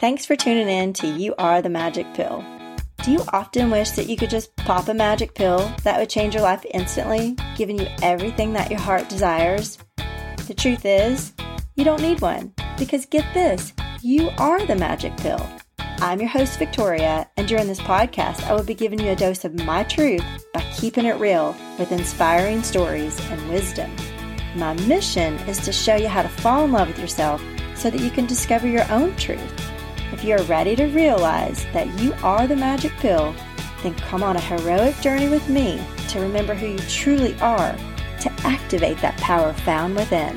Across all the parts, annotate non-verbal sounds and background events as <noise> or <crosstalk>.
Thanks for tuning in to You Are the Magic Pill. Do you often wish that you could just pop a magic pill that would change your life instantly, giving you everything that your heart desires? The truth is, you don't need one because get this, you are the magic pill. I'm your host, Victoria, and during this podcast, I will be giving you a dose of my truth by keeping it real with inspiring stories and wisdom. My mission is to show you how to fall in love with yourself so that you can discover your own truth. If you're ready to realize that you are the magic pill, then come on a heroic journey with me to remember who you truly are, to activate that power found within.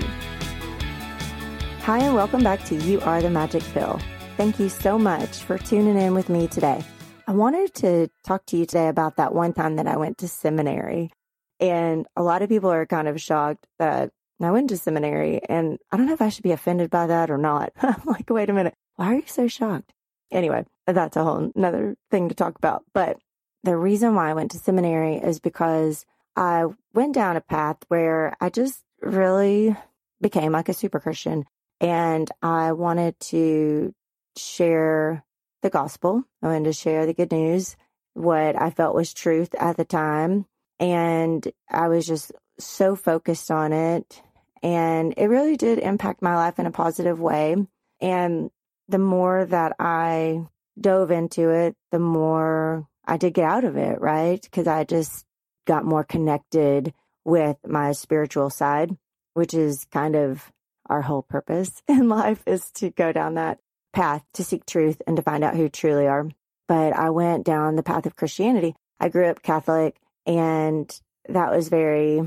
Hi, and welcome back to You Are the Magic Pill. Thank you so much for tuning in with me today. I wanted to talk to you today about that one time that I went to seminary. And a lot of people are kind of shocked that I went to seminary. And I don't know if I should be offended by that or not. <laughs> I'm like, wait a minute. Why are you so shocked? Anyway, that's a whole another thing to talk about. But the reason why I went to seminary is because I went down a path where I just really became like a super Christian and I wanted to share the gospel. I wanted to share the good news, what I felt was truth at the time. And I was just so focused on it. And it really did impact my life in a positive way. And the more that I dove into it, the more I did get out of it, right? Because I just got more connected with my spiritual side, which is kind of our whole purpose <laughs> in life is to go down that path to seek truth and to find out who truly are. But I went down the path of Christianity. I grew up Catholic and that was very,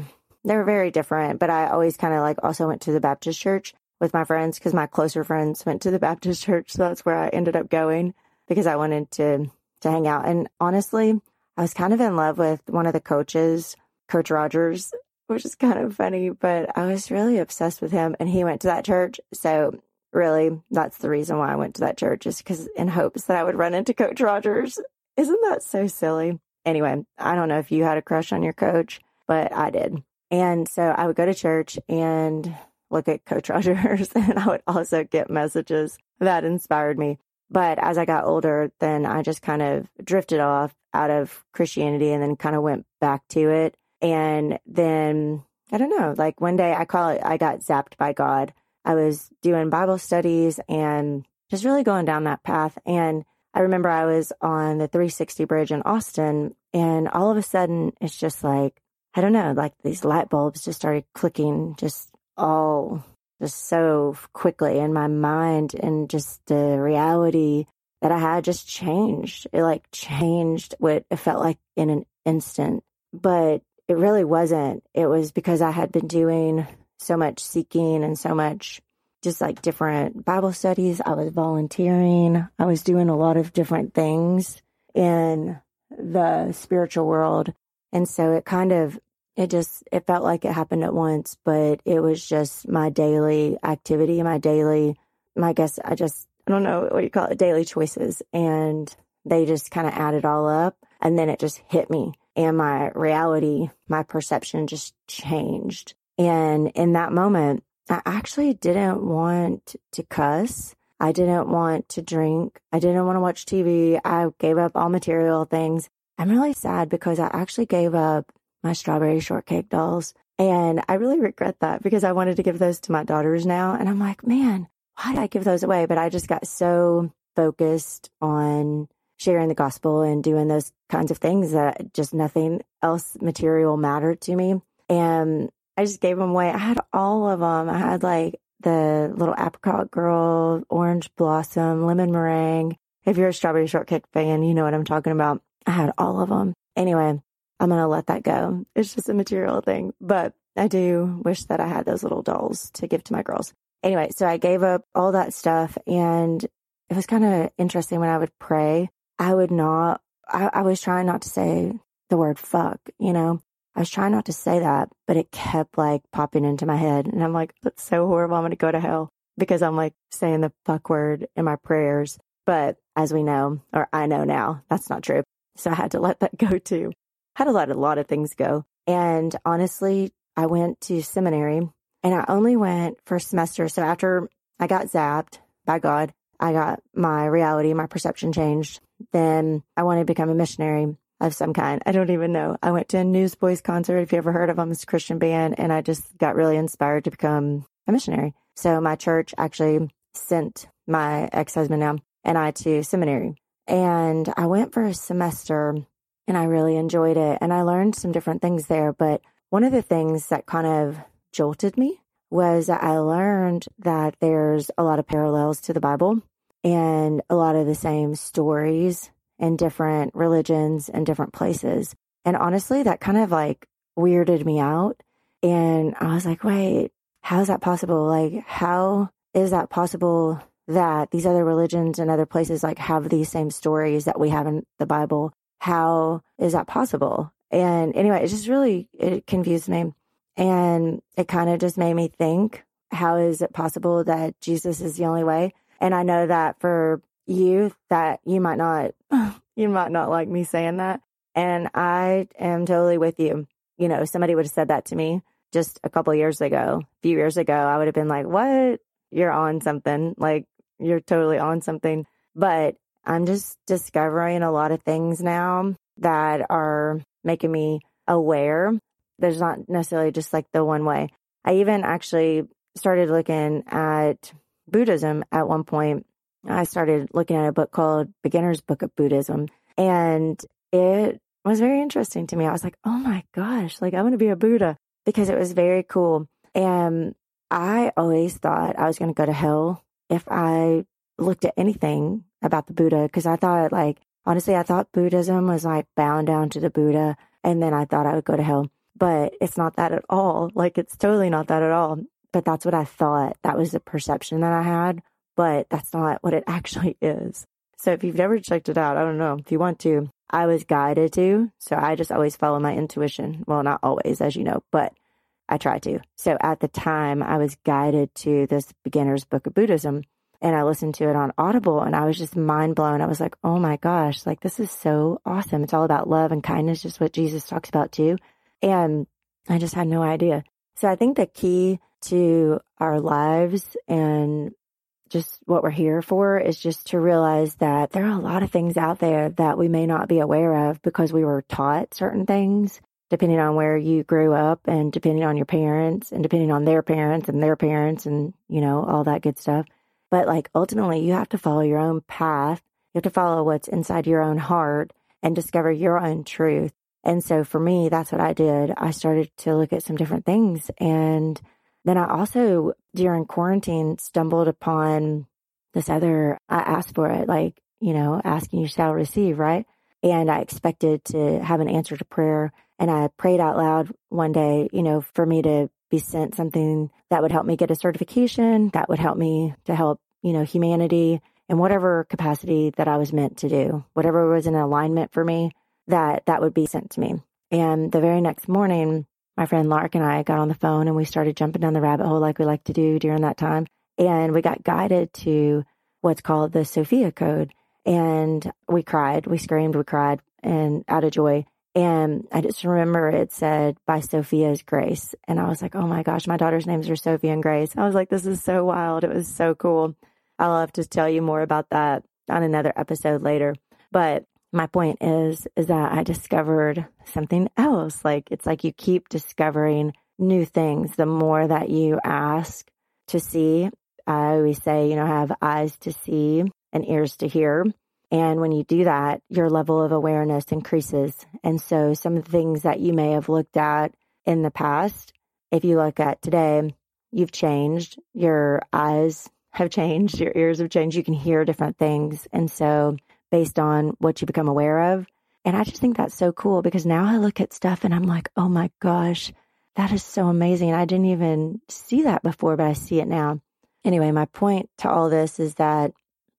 they were very different, but I always kind of like also went to the Baptist church with my friends because my closer friends went to the Baptist <laughs> church. So that's where I ended up going because I wanted to, to hang out. And honestly, I was kind of in love with one of the coaches, Coach Rogers, which is kind of funny, but I was really obsessed with him and he went to that church. So really, that's the reason why I went to that church is because in hopes that I would run into Coach Rogers. Isn't that so silly? Anyway, I don't know if you had a crush on your coach, but I did. And so I would go to church and look at Coach <laughs> Rogers, and I would also get messages that inspired me. But as I got older, then I just kind of drifted off out of Christianity and then kind of went back to it. And then I don't know, like one day I call it, I got zapped by God. I was doing Bible studies and just really going down that path. And I remember I was on the 360 bridge in Austin, and all of a sudden it's just like, I don't know, like these light bulbs just started clicking just all just so quickly in my mind and just the reality that I had just changed. It like changed what it felt like in an instant. But it really wasn't. It was because I had been doing so much seeking and so much just like different Bible studies. I was volunteering. I was doing a lot of different things in the spiritual world. And so it kind of it just it felt like it happened at once but it was just my daily activity my daily my guess i just i don't know what you call it daily choices and they just kind of added all up and then it just hit me and my reality my perception just changed. And in that moment i actually didn't want to cuss. I didn't want to drink. I didn't want to watch tv i gave up all material things. I'm really sad because i actually gave up my strawberry shortcake dolls. And I really regret that because I wanted to give those to my daughters now. And I'm like, man, why did I give those away? But I just got so focused on sharing the gospel and doing those kinds of things that just nothing else material mattered to me. And I just gave them away. I had all of them. I had like the little apricot girl, orange blossom, lemon meringue. If you're a strawberry shortcake fan, you know what I'm talking about. I had all of them. Anyway, I'm going to let that go. It's just a material thing. But I do wish that I had those little dolls to give to my girls. Anyway, so I gave up all that stuff and it was kind of interesting when I would pray. I would not, I, I was trying not to say the word fuck, you know? I was trying not to say that, but it kept like popping into my head. And I'm like, that's so horrible. I'm going to go to hell because I'm like saying the fuck word in my prayers. But as we know, or I know now, that's not true. So I had to let that <laughs> go too had to let a lot of things go. And honestly, I went to seminary and I only went for a semester. So after I got zapped by God, I got my reality, my perception changed. Then I wanted to become a missionary of some kind. I don't even know. I went to a Newsboys concert, if you ever heard of them, it's a Christian band, and I just got really inspired to become a missionary. So my church actually sent my ex husband now and I to seminary. And I went for a semester and I really enjoyed it. And I learned some different things there. But one of the things that kind of jolted me was that I learned that there's a lot of parallels to the Bible and a lot of the same stories in different religions and different places. And honestly, that kind of like weirded me out. And I was like, wait, how is that possible? Like, how is that possible that these other religions and other places like have these same stories that we have in the Bible? How is that possible? And anyway, it just really it confused me. And it kind of just made me think, how is it possible that Jesus is the only way? And I know that for you that you might not <laughs> you might not like me saying that. And I am totally with you. You know, somebody would have said that to me just a couple years ago, a few years ago, I would have been like, What? You're on something. Like you're totally on something. But I'm just discovering a lot of things now that are making me aware. There's not necessarily just like the one way. I even actually started looking at Buddhism at one point I started looking at a book called Beginner's Book of Buddhism, and it was very interesting to me. I was like, oh my gosh, like I want to be a Buddha because it was very cool. And I always thought I was going to go to hell if I looked at anything about the Buddha because I thought, like, honestly, I thought Buddhism was like bound down to the Buddha, and then I thought I would go to hell. But it's not that at all. <laughs> Like, it's totally not that at all. But that's what I thought. That was the perception that I had but that's not what it <laughs> actually is. So if you've never checked it out, I don't know if you want to. I was guided to, so I just always follow my intuition. Well, not always, as you know, but I try to. So at the time, I was guided to this beginner's book of Buddhism and I listened to it on Audible and I was just mind blown. I was like, oh my gosh, like this is so awesome. It's all about love and kindness, just what Jesus talks about too. And I just had no idea. So I think the key to our lives and just what we're here for is just to realize that there are a lot of things out there that we may not be aware of because we were taught certain things depending on where you grew up and depending on your parents and depending on their parents and their parents and you know all that good stuff but like ultimately you have to follow your own path you have to follow what's inside your own heart and discover your own truth and so for me that's what i did i started to look at some different things and then I also, during quarantine, stumbled upon this other, I asked for it, like, you know, asking you shall receive, right? And I expected to have an answer to prayer. And I prayed out loud one day, you know, for me to be sent something that would help me get a certification, that would help me to help, you know, humanity in whatever capacity that I was meant to do, whatever was in alignment for me, that that would be sent to me. And the very next morning, my friend Lark and I got on the phone and we started jumping down the rabbit hole like we like to do during that time. And we got guided to what's called the Sophia Code. And we cried, we screamed, we cried, and out of joy. And I just remember it said by Sophia's grace. And I was like, oh my gosh, my daughter's names are Sophia and Grace. I was like, this is so wild. It was so cool. I'll have to tell you more about that on another episode later. But my point is is that I discovered something else. Like it's like you keep discovering new things the more that you ask to see. I always say, you know, have eyes to see and ears to hear. And when you do that, your level of awareness increases. And so some of the things that you may have looked at in the past, if you look at today, you've changed. Your eyes have changed. Your ears have changed. You can hear different things. And so based on what you become aware of. And I just think that's so cool because now I look at stuff and I'm like, oh my gosh, that is so amazing. I didn't even see that before, but I see it now. Anyway, my point to all this is that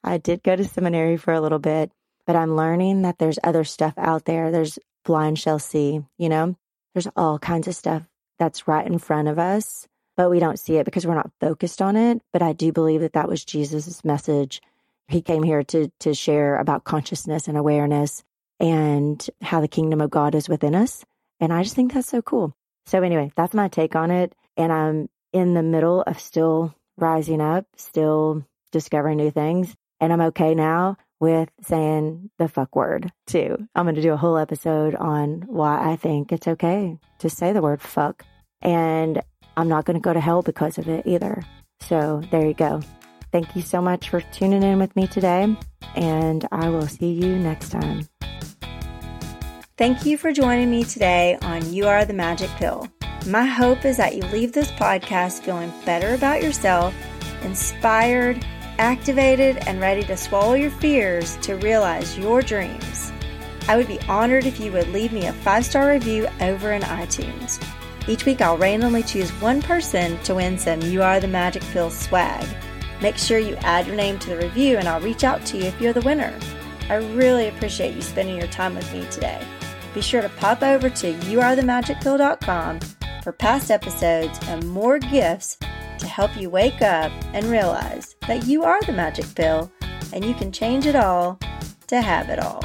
I did go to seminary for a little bit, but I'm learning that there's other stuff out there. There's blind shall see, you know, there's all kinds of stuff that's right in front of us, but we don't see it because we're not focused on it. But I do believe that that was Jesus' message he came here to to share about consciousness and awareness and how the kingdom of God is within us. And I just think that's so cool. So anyway, that's my take on it. And I'm in the middle of still rising up, still discovering new things. And I'm okay now with saying the fuck word too. I'm going to do a whole episode on why I think it's okay to say the word fuck. And I'm not going to go to hell because of it either. So there you go. Thank you so much for tuning in with me today. And I will see you next time. Thank you for joining me today on You Are the Magic Pill. My hope is that you leave this podcast feeling better about yourself, inspired, activated, and ready to swallow your fears to realize your dreams. I would be honored if you would leave me a five star review over in iTunes. Each week, I'll randomly choose one person to win some You Are the Magic Pill swag. Make sure you add your name to the review, and I'll reach out to you if you're the winner. I really appreciate you spending your time with me today. Be sure to pop over to youarethemagicpill.com for past episodes and more gifts to help you wake up and realize that you are the magic pill and you can change it all to have it all.